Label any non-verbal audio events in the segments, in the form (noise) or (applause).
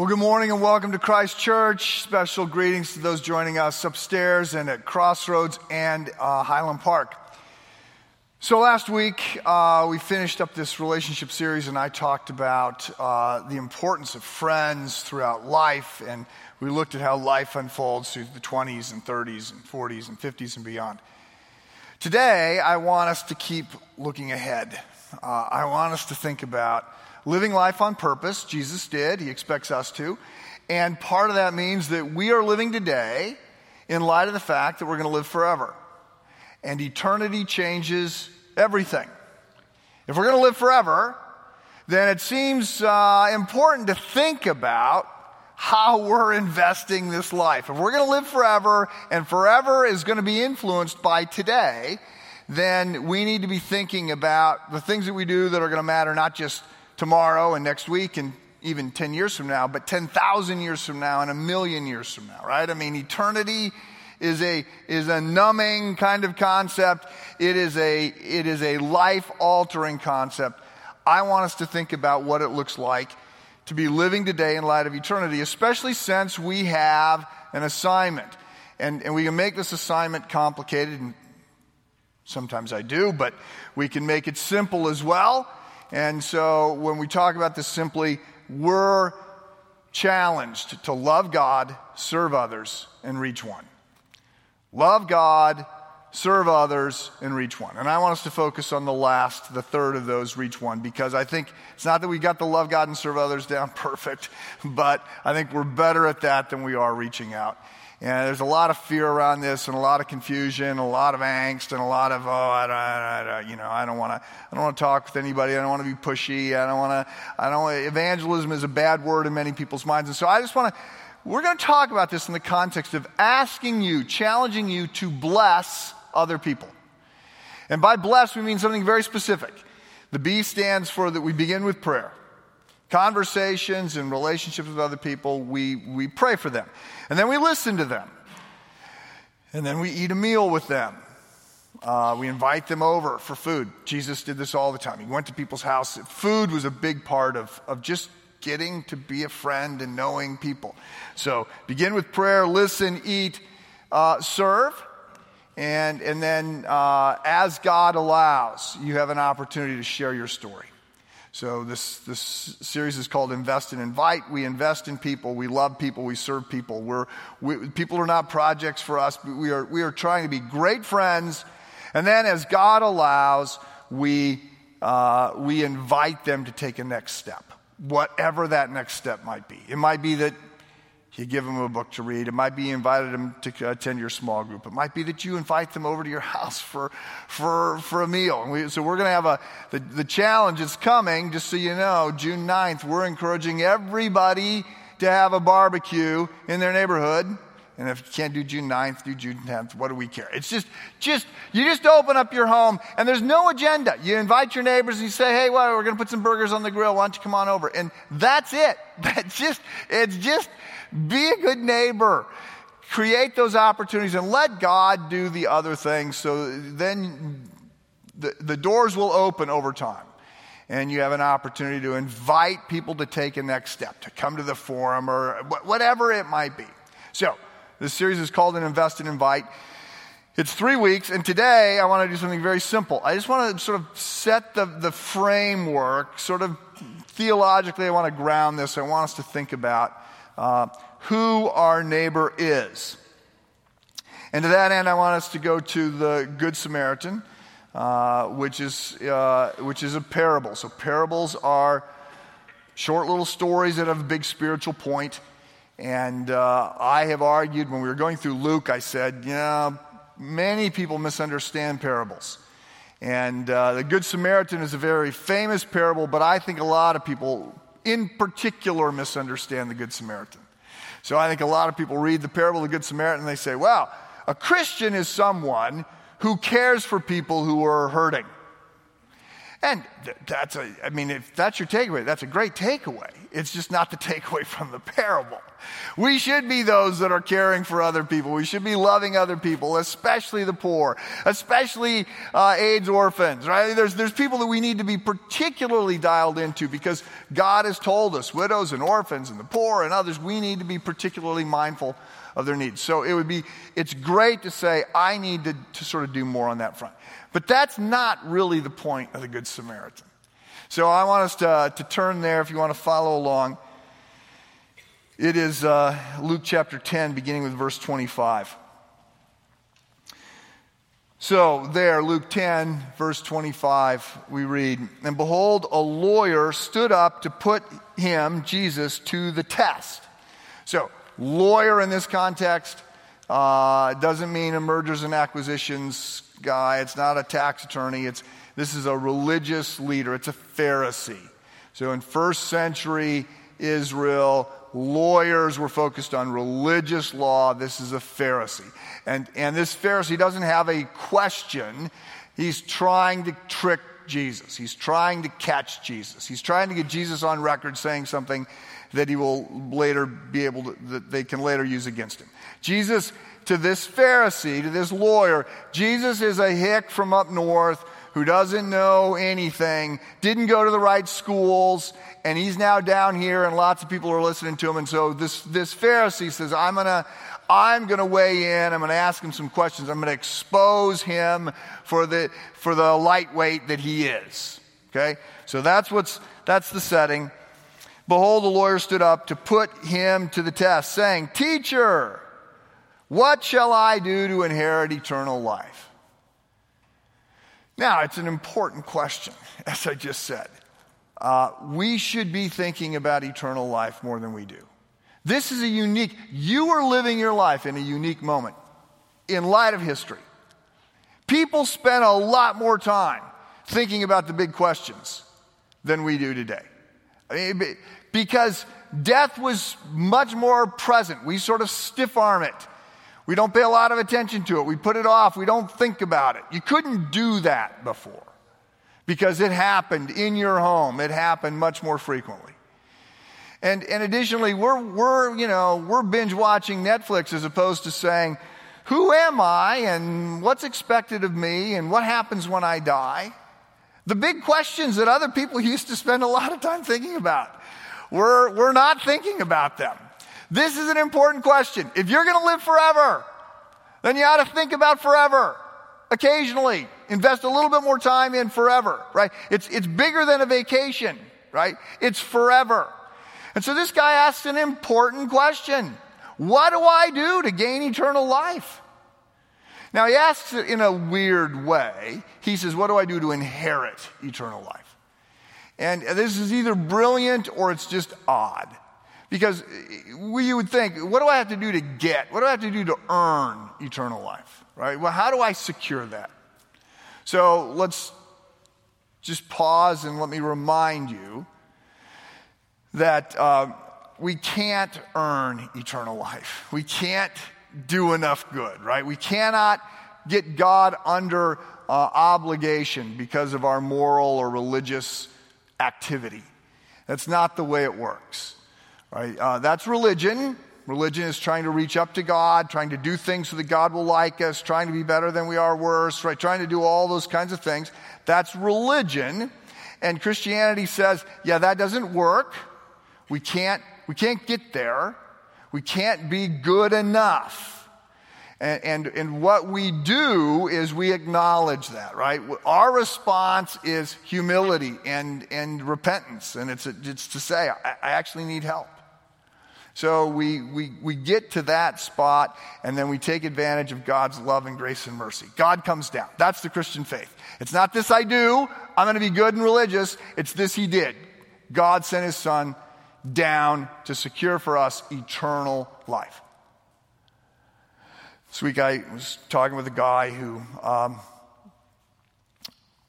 Well, good morning and welcome to Christ Church. Special greetings to those joining us upstairs and at Crossroads and uh, Highland Park. So, last week uh, we finished up this relationship series, and I talked about uh, the importance of friends throughout life, and we looked at how life unfolds through the 20s and 30s and 40s and 50s and beyond. Today, I want us to keep looking ahead. Uh, I want us to think about living life on purpose. Jesus did, he expects us to. And part of that means that we are living today in light of the fact that we're going to live forever. And eternity changes everything. If we're going to live forever, then it seems uh, important to think about how we're investing this life. If we're going to live forever and forever is going to be influenced by today, then we need to be thinking about the things that we do that are going to matter not just tomorrow and next week and even 10 years from now, but 10,000 years from now and a million years from now, right? I mean, eternity is a, is a numbing kind of concept. It is a, it is a life altering concept. I want us to think about what it looks like to be living today in light of eternity, especially since we have an assignment. And, and we can make this assignment complicated, and sometimes I do, but we can make it simple as well. And so when we talk about this simply, we're challenged to love God, serve others, and reach one. Love God, serve others, and reach one. And I want us to focus on the last, the third of those, reach one, because I think it's not that we got the love God and serve others down (laughs) perfect, but I think we're better at that than we are reaching out. And there's a lot of fear around this, and a lot of confusion, a lot of angst, and a lot of oh, I don't, I don't you know, I don't want to, I don't want to talk with anybody. I don't want to be pushy. I don't want to, I don't. Evangelism is a bad word in many people's minds, and so I just want to. We're going to talk about this in the context of asking you, challenging you to bless other people. And by bless, we mean something very specific. The B stands for that we begin with prayer conversations and relationships with other people, we, we pray for them. And then we listen to them. And then we eat a meal with them. Uh, we invite them over for food. Jesus did this all the time. He went to people's house. Food was a big part of, of just getting to be a friend and knowing people. So begin with prayer, listen, eat, uh, serve. And, and then, uh, as God allows, you have an opportunity to share your story. So this, this series is called Invest and Invite. We invest in people. We love people. We serve people. We're, we, people are not projects for us. We, are, we are trying to be great friends. And then as God allows, we, uh, we invite them to take a next step, whatever that next step might be. It might be that you give them a book to read. It might be you invited them to attend your small group. It might be that you invite them over to your (laughs) house for, for, for a meal. We, so we're going to have a, the, the challenge is coming, just so you know, June 9th, we're encouraging everybody to have a barbecue in their neighborhood. And if you can't do June 9th, do June 10th. What do we care? It's just, just, you just open up your home and there's no agenda. You invite your neighbors and you say, hey, well, we're going to put some burgers on the grill. Why don't you come on over? And that's it. (laughs) That's just, it's just, be a good neighbor. Create those opportunities and let God do the other things so then the, the doors will open over time. And you have an opportunity to invite people to take a next step, to come to the forum or whatever it might be. So, this series is called An Invest and Invite. It's three weeks, and today I want to do something very simple. I just want to sort of set the, the framework, sort of theologically, I want to ground this. I want us to think about uh, who our neighbor is. And to that end, I want us to go to the Good Samaritan, uh, which, is, uh, which is a parable. So, parables are short little stories that have a big spiritual point. And uh, I have argued when we were going through Luke, I said, you know, many people misunderstand parables. And uh, the Good Samaritan is a very famous parable, but I think a lot of people in particular misunderstand the Good Samaritan. So I think a lot of people read the parable of the Good Samaritan and they say, wow, a Christian is someone who cares for people who are hurting. And that's a, I mean, if that's your takeaway, that's a great takeaway. It's just not the (laughs) takeaway from the parable. We should be those that are caring for other people. We should be loving other people, especially the poor, especially uh, AIDS orphans, right? There's, there's people that we need to be particularly dialed into because God has told us, widows and orphans and the poor and others, we need to be particularly mindful of their needs. So it would be, it's great to say, I need to, to sort of do more on that front. But that's not really the point of the Good Samaritan. So I want us to, to turn there if you want to follow along. It is uh, Luke chapter 10, beginning with verse 25. So, there, Luke 10, verse 25, we read, And behold, a lawyer stood up to put him, Jesus, to the test. So, lawyer in this context uh, doesn't mean a mergers and acquisitions guy. It's not a tax attorney. It's, this is a religious leader. It's a Pharisee. So in first century Israel, lawyers were focused on religious law. This is a Pharisee. And, and this Pharisee doesn't have a question. He's trying to trick Jesus. He's trying to catch Jesus. He's trying to get Jesus on record saying something that he will later be able to, that they can later use against him. Jesus, to this Pharisee, to this lawyer, Jesus is a hick from up north who doesn't know anything, didn't go to the right schools, and he's now down here and lots of people are listening to him. And so this, this Pharisee says, I'm gonna, I'm gonna weigh in, I'm gonna ask him some questions, I'm gonna expose him for the, for the lightweight that he is. Okay? So that's what's, that's the setting. Behold, the lawyer stood up to put him to the test, saying, Teacher, what shall I do to inherit eternal life? Now, it's an important question, (laughs) as I just said. Uh, we should be thinking about eternal life more than we do. This is a unique, you are living your life in a unique moment in light of history. People spend a lot more time thinking about the big questions than we do today. I mean, because death was much more present. We sort of stiff arm it. We don't pay a lot of attention to it. We put it off. We don't think about it. You couldn't do that before because it happened in your home. It happened much more frequently. And, and additionally, we're, we're, you know, we're binge watching Netflix as opposed to saying, who am I and what's expected of me and what happens when I die? The big questions that other people (laughs) used to spend a lot of time thinking about. We're, we're not thinking about them. This is an important question. If you're going to live forever, then you ought to think about forever. Occasionally, invest a little bit more time in forever, right? It's, it's bigger than a vacation, right? It's forever. And so this guy asks an important question. What do I do to gain eternal life? Now he asks it in a weird way. He says, What do I do to inherit eternal life? And this is either brilliant or it's just odd. Because we would think, what do I have to do to get? What do I have to do to earn eternal life? Right? Well, how do I secure that? So let's just pause and let me remind you that uh, we can't earn eternal life. We can't do enough good, right? We cannot get God under uh, obligation because of our moral or religious activity. That's not the way it works. Right? Uh, that's religion. Religion is trying to reach up to God, trying to do things so that God will like us, trying to be better than we are worse, right? Trying to do all those kinds of things. That's religion. And Christianity says, yeah, that doesn't work. We can't, we can't get there. We can't be good enough. And, and, and, what we do is we acknowledge that, right? Our response is humility and, and repentance. And it's, it's to say, I, I actually need help. So we, we, we get to that spot and then we take advantage of God's love and grace and mercy. God comes down. That's the Christian faith. It's not this I do, I'm going to be good and religious. It's this He did. God sent His Son down to secure for us eternal life. This week I was talking with a guy who, um,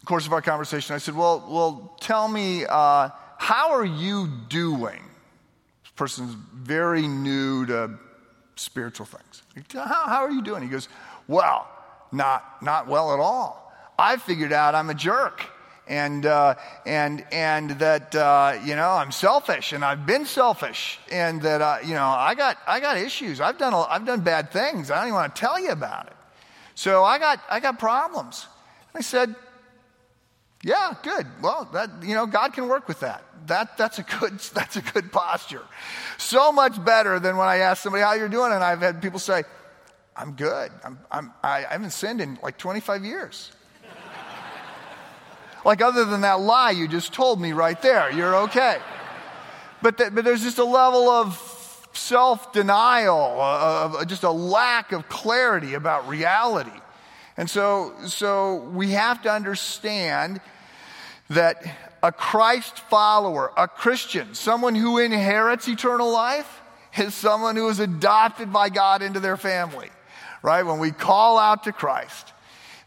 the course of our conversation, I said, Well, well tell me, uh, how are you doing? Person's very new to spiritual things. How, how are you doing? He goes, Well, not, not well at all. I figured out I'm a jerk and uh, and and that uh, you know I'm selfish and I've been selfish and that uh, you know I got I got issues. I've done I've done bad things. I don't even want to tell you about it. So I got I got problems. And I said, yeah, good. Well, that you know God can work with that. That that's a good (laughs) that's a good posture. So much better than when I ask somebody how you're doing, and I've had people say, I'm good. I'm, I'm I haven't sinned in like 25 years. (laughs) Like, other than that lie you just told me right there, you're okay. But, but there's just a level of self denial, uh, just a lack of clarity about reality. And so, so we have to understand that a Christ follower, a Christian, someone who inherits eternal life, is someone who is adopted by God into their family. Right? When we call out to Christ,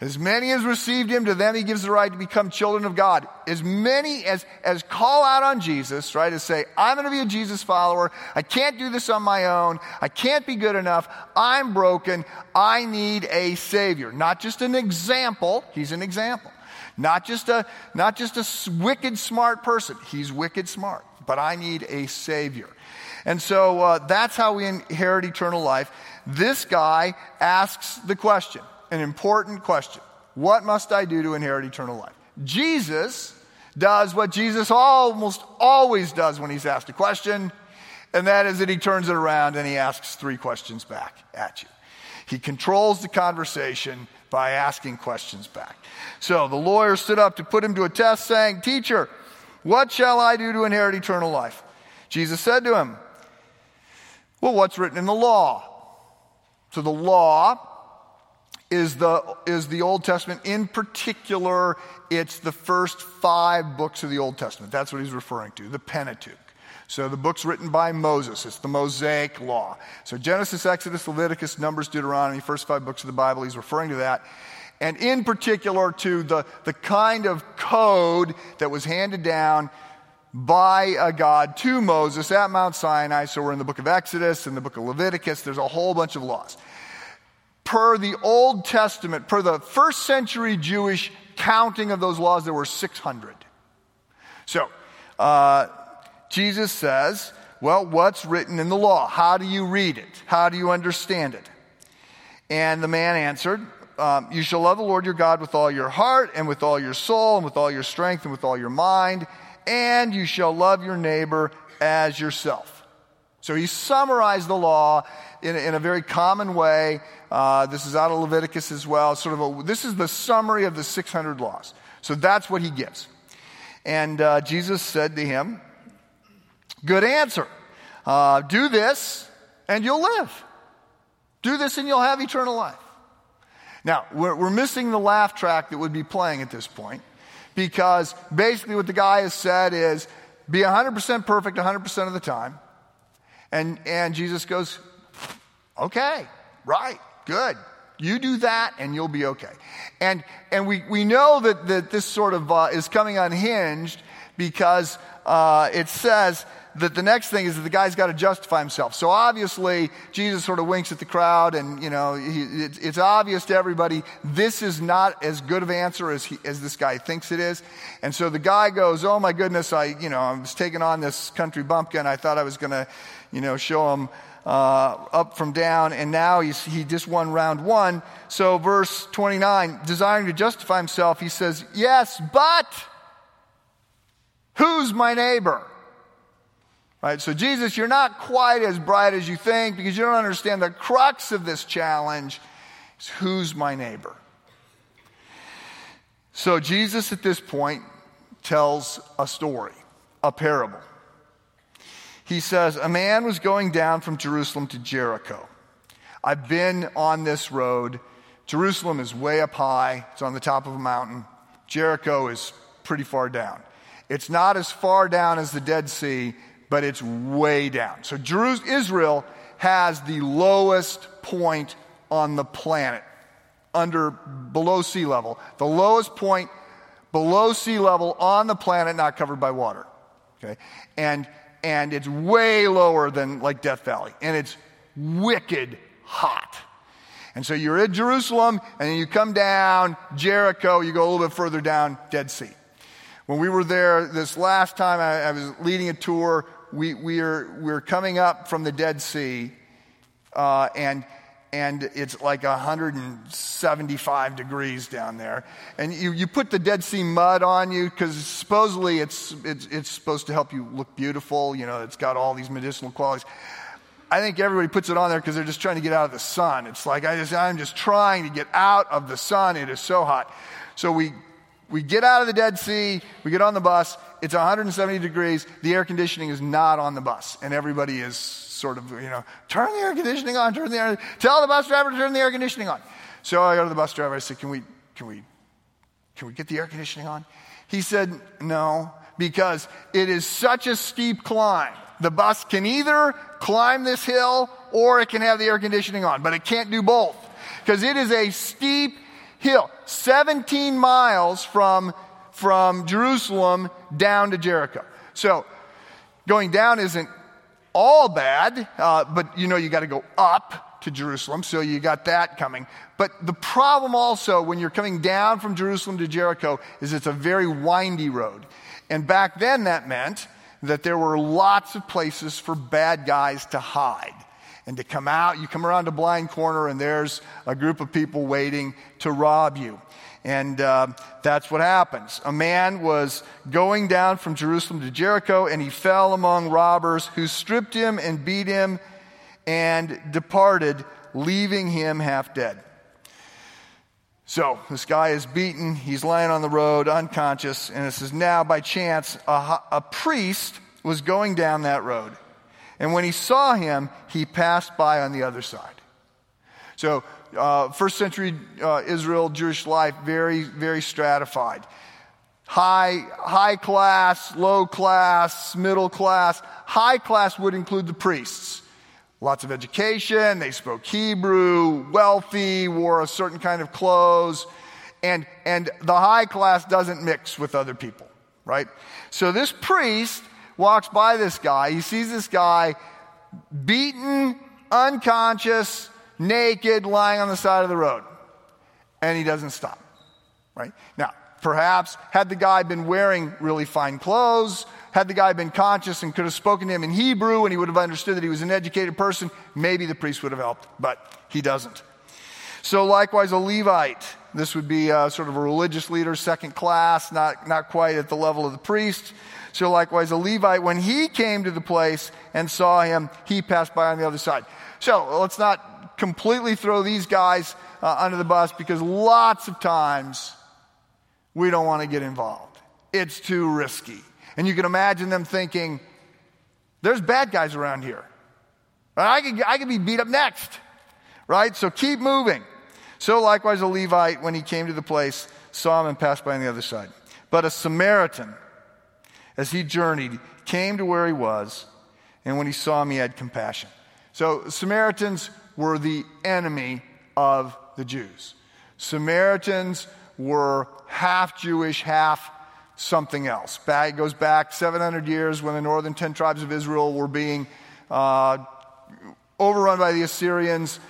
as many as received him, to them he gives the right to become children of God. As many as, as call out on Jesus, right, as say, I'm going to be a Jesus follower. I can't do this on my own. I can't be good enough. I'm broken. I need a savior. Not just an example. He's an example. Not just a, not just a wicked smart person. He's wicked smart. But I need a savior. And so uh, that's how we inherit eternal life. This guy asks the question an important question What must I do to inherit eternal life? Jesus does what Jesus almost always does when he's asked a question, and that is that he turns it around and he asks three questions back at you. He controls the conversation by asking questions back. So the lawyer stood up to put him to a test, saying, Teacher, what shall I do to inherit eternal life? Jesus said to him, Well, what's written in the law? So the law is the, is the Old Testament. In particular, it's the first five books of the Old Testament. That's what he's referring to, the Pentateuch. So the book's written by Moses. It's the Mosaic Law. So Genesis, Exodus, Leviticus, Numbers, Deuteronomy, first five books of the Bible, he's referring to that. And in particular to the, the kind of code that was handed down by a God to Moses at Mount Sinai. So we're in the book of Exodus and the book of Leviticus. There's a whole bunch of laws per the Old Testament, per the first century Jewish counting of those laws, there were 600. So, uh, Jesus says, well, what's written in the law? How do you read it? How do you understand it? And the man answered, um, You shall love the Lord your God with all your heart, and with all your soul, and with all your strength, and with all your mind, and you shall love your neighbor as yourself. So he summarized the law in, in a very common way. Uh, this is out of Leviticus as well. Sort of a, this is the summary of the 600 laws. So that's what he gives. And uh, Jesus said to him, Good answer. Uh, do this and you'll live. Do this and you'll have eternal life. Now, we're, we're missing the laugh track that would be playing at this point because basically what the guy has said is be 100% perfect 100% of the time. And, and Jesus goes, Okay, right, good. You do that and you'll be okay. And, and we, we know that, that this sort of uh, is coming unhinged because uh, it says that the next thing is that the guy's got to justify himself. So obviously, Jesus sort of winks at the crowd, and you know, he, it, it's obvious to everybody this is not as good of an answer as, he, as this guy thinks it is. And so the guy goes, "Oh my goodness, I you know I was taking on this country bumpkin. I thought I was going to, you know, show him." uh, up from down, and now he just won round one. So, verse 29, desiring to justify himself, he says, Yes, but who's my neighbor? Right? So, Jesus, you're not quite as bright as you think because you don't understand the crux of this challenge is who's my neighbor? So, Jesus at this point tells a story, a parable he says, A man was going down from Jerusalem to Jericho. I've been on this road. Jerusalem is way up high, it's on the top of a mountain. Jericho is pretty far down. It's not as far down as the Dead Sea, but it's way down. So Israel has the lowest point on the planet, under below sea level. The lowest point below sea level on the planet, not covered by water. Okay? And and it's way lower than like Death Valley, and it's wicked hot. And so you're at Jerusalem, and then you come down Jericho, you go a little bit further down, Dead Sea. When we were there this last time, I, I was leading a tour. We, we, are, we're coming up from the Dead Sea, uh, and, and it's like 175 degrees down there. And you, you put the Dead Sea mud on you because supposedly it's, it's, it's supposed to help you look beautiful. You know, it's got all these medicinal qualities. I think everybody puts it on there because they're just trying to get out of the sun. It's like I just, I'm just trying to get out of the sun. It is so hot. So we we get out of the Dead Sea, we get on the bus, it's 170 degrees, the air conditioning is not on the bus, and everybody is sort of, you know, turn the air conditioning on, turn the air, tell the bus driver to turn the air conditioning on. So I go to the bus driver, I said, can we, can we, can we get the air conditioning on? He said, no, because it is such a steep climb. The bus can either climb this hill or it can have the air conditioning on, but it can't do both because it is a steep hill, 17 miles from, from Jerusalem down to Jericho. So going down isn't all bad, uh, but you know, you got to go up to Jerusalem, so you got that coming. But the problem also when you're coming down from Jerusalem to Jericho is it's a very windy road. And back then that meant that there were lots of places for bad guys to hide and to come out. You come around a blind corner, and there's a group of people waiting to rob you. And uh, that's what happens. A man was going down from Jerusalem to Jericho, and he fell among robbers who stripped him and beat him and departed, leaving him half dead. So this guy is beaten. He's lying on the road, unconscious. And it says, now by chance, a, a priest was going down that road. And when he saw him, he passed by on the other side. So, uh, first century uh, Israel, Jewish life, very, very stratified. High, high class, low class, middle class. High class would include the priests. Lots of education, they spoke Hebrew, wealthy, wore a certain kind of clothes, and, and the high class doesn't mix with other people, right? So this priest walks by this guy. He sees this guy beaten, unconscious, naked, lying on the side of the road. And he doesn't stop, right? Now, perhaps had the guy been wearing really fine clothes, had the guy been conscious and could have spoken to him in Hebrew and he would have understood that he was an educated person, maybe the priest would have helped, but he doesn't. So, likewise, a Levite. This would be a, sort of a religious leader, second class, not, not quite at the level of the priest. So likewise, a Levite, when he came to the place and saw him, he passed by on the other side. So let's not completely throw these guys uh, under the bus because lots of times we don't want to get involved. It's too risky. And you can imagine them thinking, there's bad guys around here. I could, I could be beat up next. Right? So keep moving. So likewise, a Levite, when he came to the place, saw him and passed by on the other side. But a Samaritan, as he journeyed, came to where he was, and when he saw him, he had compassion. So, Samaritans were the enemy of the Jews. Samaritans were half Jewish, half something else. It goes back 700 years when the northern 10 tribes of Israel were being uh, overrun by the Assyrians.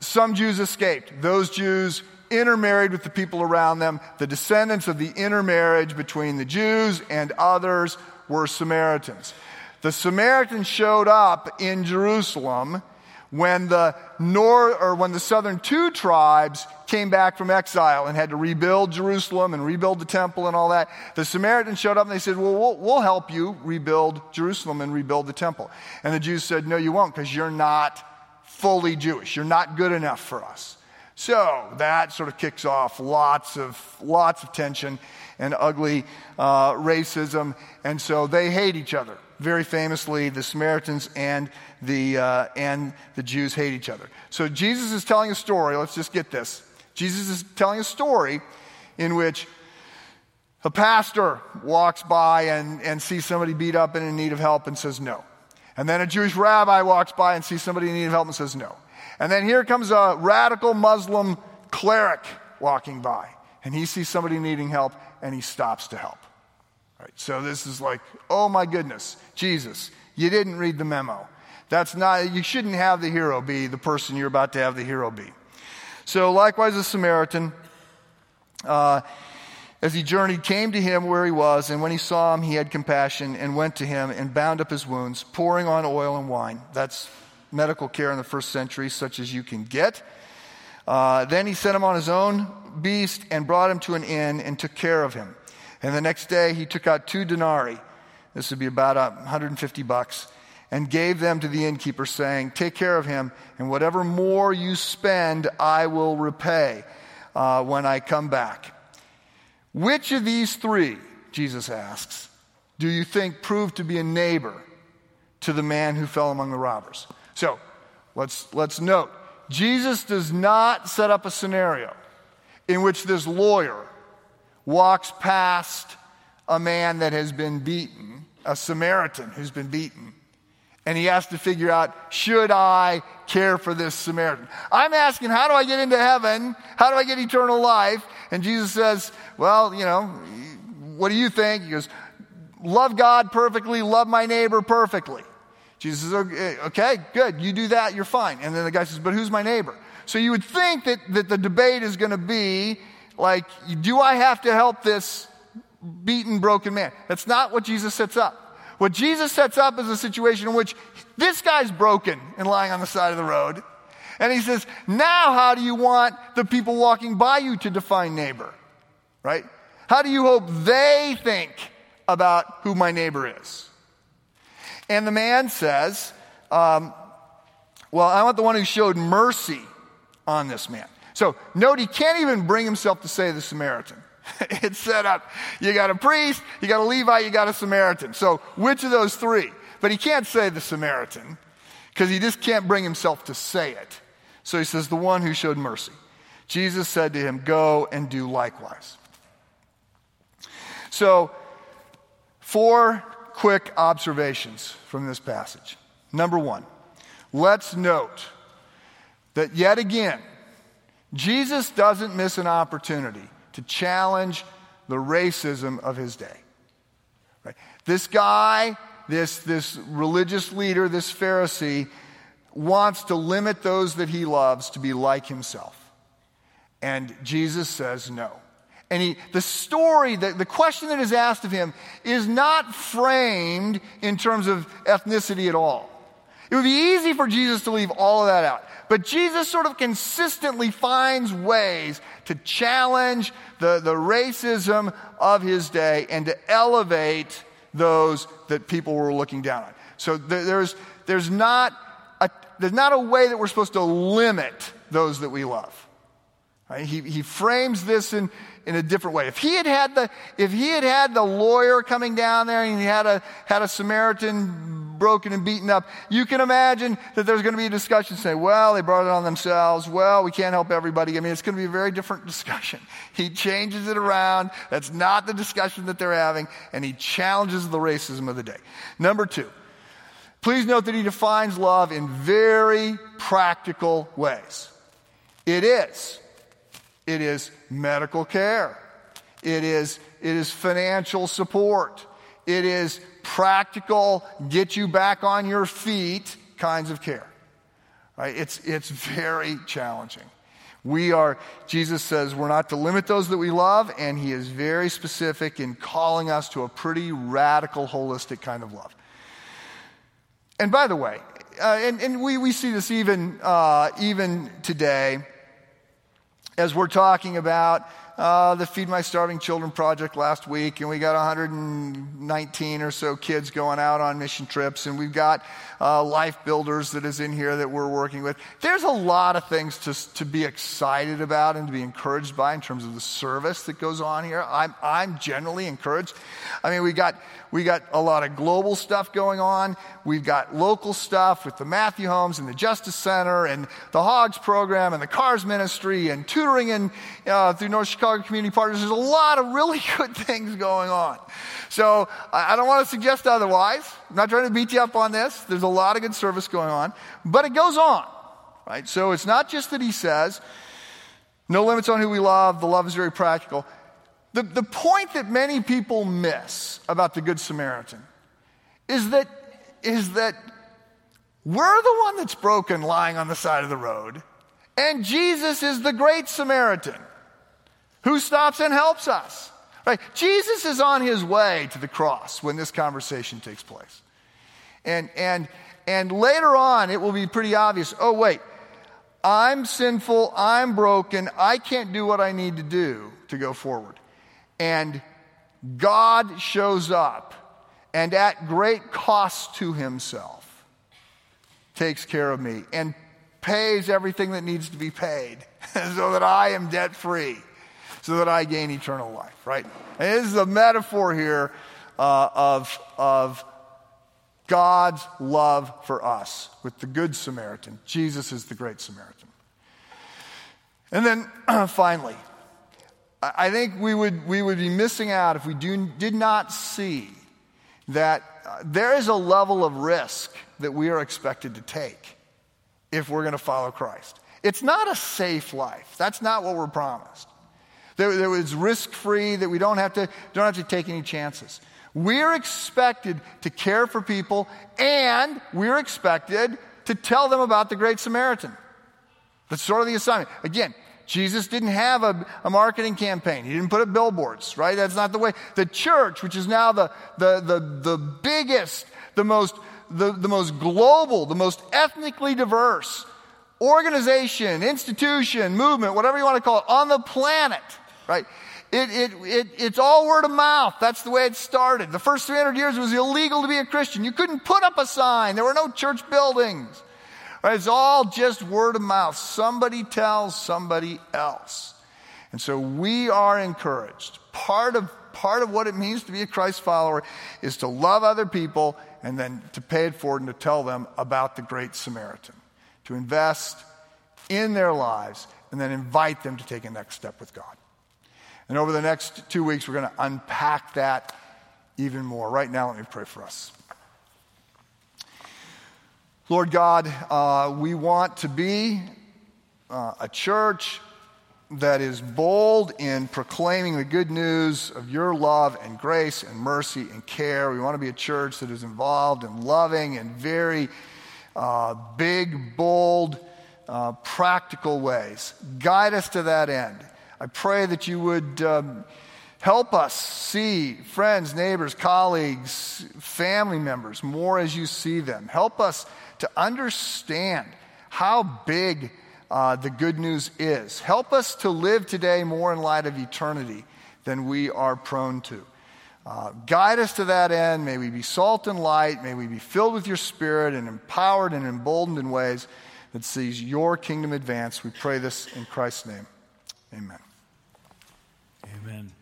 Some Jews escaped. Those Jews intermarried with the people around them. The descendants of the intermarriage between the Jews and others were Samaritans. The Samaritans showed up in Jerusalem when the north or when the southern two tribes came back from exile and had to rebuild Jerusalem and rebuild the temple and all that. The Samaritans showed up and they said, Well, we'll, help you rebuild Jerusalem and rebuild the temple. And the Jews said, No, you won't because you're not fully Jewish. You're not good enough for us. So that sort of kicks off lots of, lots of tension and ugly uh, racism. And so they hate each other. Very famously, the Samaritans and the, uh, and the Jews hate each other. So Jesus is telling a story. Let's just get this. Jesus is telling a story in which a pastor walks by and, and sees somebody beat up and in need of help and says no. And then a Jewish rabbi walks by and sees somebody in need of help and says no. And then here comes a radical Muslim cleric walking by, and he sees somebody needing help, and he stops to help. So this is like, oh my goodness, Jesus, you didn't read the memo. That's not, you shouldn't have the hero be the person you're about to have the hero be. So likewise, a Samaritan, uh, as he journeyed, came to him where he was, and when he saw him, he had compassion and went to him and bound up his wounds, pouring on oil and wine. That's medical care in the first century, such as you can get. Uh, then he sent him on his own beast and brought him to an inn and took care of him. And the next day he took out two denarii, this would be about 150 bucks, and gave them to the innkeeper, saying, Take care of him, and whatever more you spend, I will repay uh, when I come back. Which of these three, Jesus asks, do you think proved to be a neighbor to the man who fell among the robbers? So let's, let's note Jesus does not set up a scenario in which this lawyer walks past a man that has been beaten, a Samaritan who's been beaten, and he has to figure out should I care for this Samaritan? I'm asking, how do I get into heaven? How do I get eternal life? And Jesus says, Well, you know, what do you think? He goes, Love God perfectly, love my neighbor perfectly. Jesus says, okay, good, you do that, you're fine. And then the guy says, But who's my neighbor? So you would think that, that the debate is going to be like, Do I have to help this beaten, broken man? That's not what Jesus sets up. What Jesus sets up is a situation in which this guy's broken and lying on the side of the road. And he says, Now, how do you want the people walking by you to define neighbor? Right? How do you hope they think about who my neighbor is? And the man says, um, Well, I want the one who showed mercy on this man. So note he can't even bring himself to say the Samaritan. (laughs) it's set up. You got a priest, you got a Levite, you got a Samaritan. So which of those three? But he can't say the Samaritan because he just can't bring himself to say it. So he says, The one who showed mercy. Jesus said to him, Go and do likewise. So, four quick observations from this passage. Number one, let's note that yet again, Jesus doesn't miss an opportunity to challenge the racism of his day. Right? This guy, this, this religious leader, this Pharisee, wants to limit those that he loves to be like himself. And Jesus says no. And he, the story, the, the question that is asked of him is not framed in terms of ethnicity at all. It would be easy for Jesus to leave all of that out. But Jesus sort of consistently finds ways to challenge the, the racism of his day and to elevate those that people were looking down on. So there's, there's not a, there's not a way that we're supposed to limit those that we love. Right? He, he frames this in, in a different way. If he had had the, if he had had the lawyer coming down there and he had a, had a Samaritan broken and beaten up, you can imagine that there's going to be a discussion saying, well, they brought it on themselves. Well, we can't help everybody. I mean, it's going to be a very different discussion. He changes it around. That's not the discussion that they're having. And he challenges the racism of the day. Number two, Please note that he defines love in very practical ways. It is. It is medical care. It is, it is financial support. It is practical, get you back on your feet kinds of care. Right? It's, it's very challenging. We are, Jesus says, we're not to limit those that we love, and he is very specific in calling us to a pretty radical, holistic kind of love. And by the way, uh, and, and we, we see this even, uh, even today as we're talking about uh, the Feed My Starving Children project last week, and we got 119 or so kids going out on mission trips, and we've got uh, Life Builders that is in here that we're working with. There's a lot of things to, to be excited about and to be encouraged by in terms of the service that goes on here. I'm, I'm generally encouraged. I mean, we got we got a lot of global stuff going on. We've got local stuff with the Matthew Homes and the Justice Center and the Hogs program and the Cars Ministry and tutoring and uh, through North Chicago Community Partners. There's a lot of really (laughs) good things going on. So I don't want to suggest otherwise. I'm not trying to beat you up on this. There's a lot of good service going on, but it goes on, right? So it's not just that he says, no limits on who we love. The love is very practical. The, the point that many people miss about the Good Samaritan is that, is that we're the one that's broken lying on the side of the road, and Jesus is the great Samaritan who stops and helps us. Right? Jesus is on his way to the cross when this conversation takes place. And, and, and later on, it will be pretty obvious oh, wait, I'm sinful, I'm broken, I can't do what I need to do to go forward. And God shows up and at great cost to himself takes care of me and pays everything that needs to be paid (laughs) so that I am debt free, so that I gain eternal life, right? And this is a metaphor here uh, of, of God's love for us with the Good Samaritan. Jesus is the Great Samaritan. And then (clears throat) finally, I think we would, we would be missing out if we do, did not see that uh, there is a level of risk that we are expected to take if we're going to follow Christ. It's not a safe life. That's not what we're promised. There, there was risk free, that we don't have, to, don't have to take any chances. We're expected to care for people, and we're expected to tell them about the Great Samaritan. That's sort of the assignment. Again, Jesus didn't have a, a, marketing campaign. He didn't put up billboards, right? That's not the way. The church, which is now the, the, the, the biggest, the most, the, the most global, the most ethnically diverse organization, institution, movement, whatever you want to call it, on the planet, right? It, it, it, it's all word of mouth. That's the way it started. The first 300 years was illegal to be a Christian. You couldn't put up a sign. There were no church buildings. It's all just word of mouth. Somebody tells somebody else. And so we are encouraged. Part of, part of what it means to be a Christ follower is to love other people and then to pay it forward and to tell them about the Great Samaritan. To invest in their lives and then invite them to take a next step with God. And over the next two weeks, we're going to unpack that even more. Right now, let me pray for us. Lord God, uh, we want to be uh, a church that is bold in proclaiming the good news of your love and grace and mercy and care. We want to be a church that is involved in loving and very uh, big, bold, uh, practical ways. Guide us to that end. I pray that you would. Um, Help us see friends, neighbors, colleagues, family members more as you see them. Help us to understand how big uh, the good news is. Help us to live today more in light of eternity than we are prone to. Uh, guide us to that end. May we be salt and light. May we be filled with your spirit and empowered and emboldened in ways that sees your kingdom advance. We pray this in Christ's name. Amen. Amen.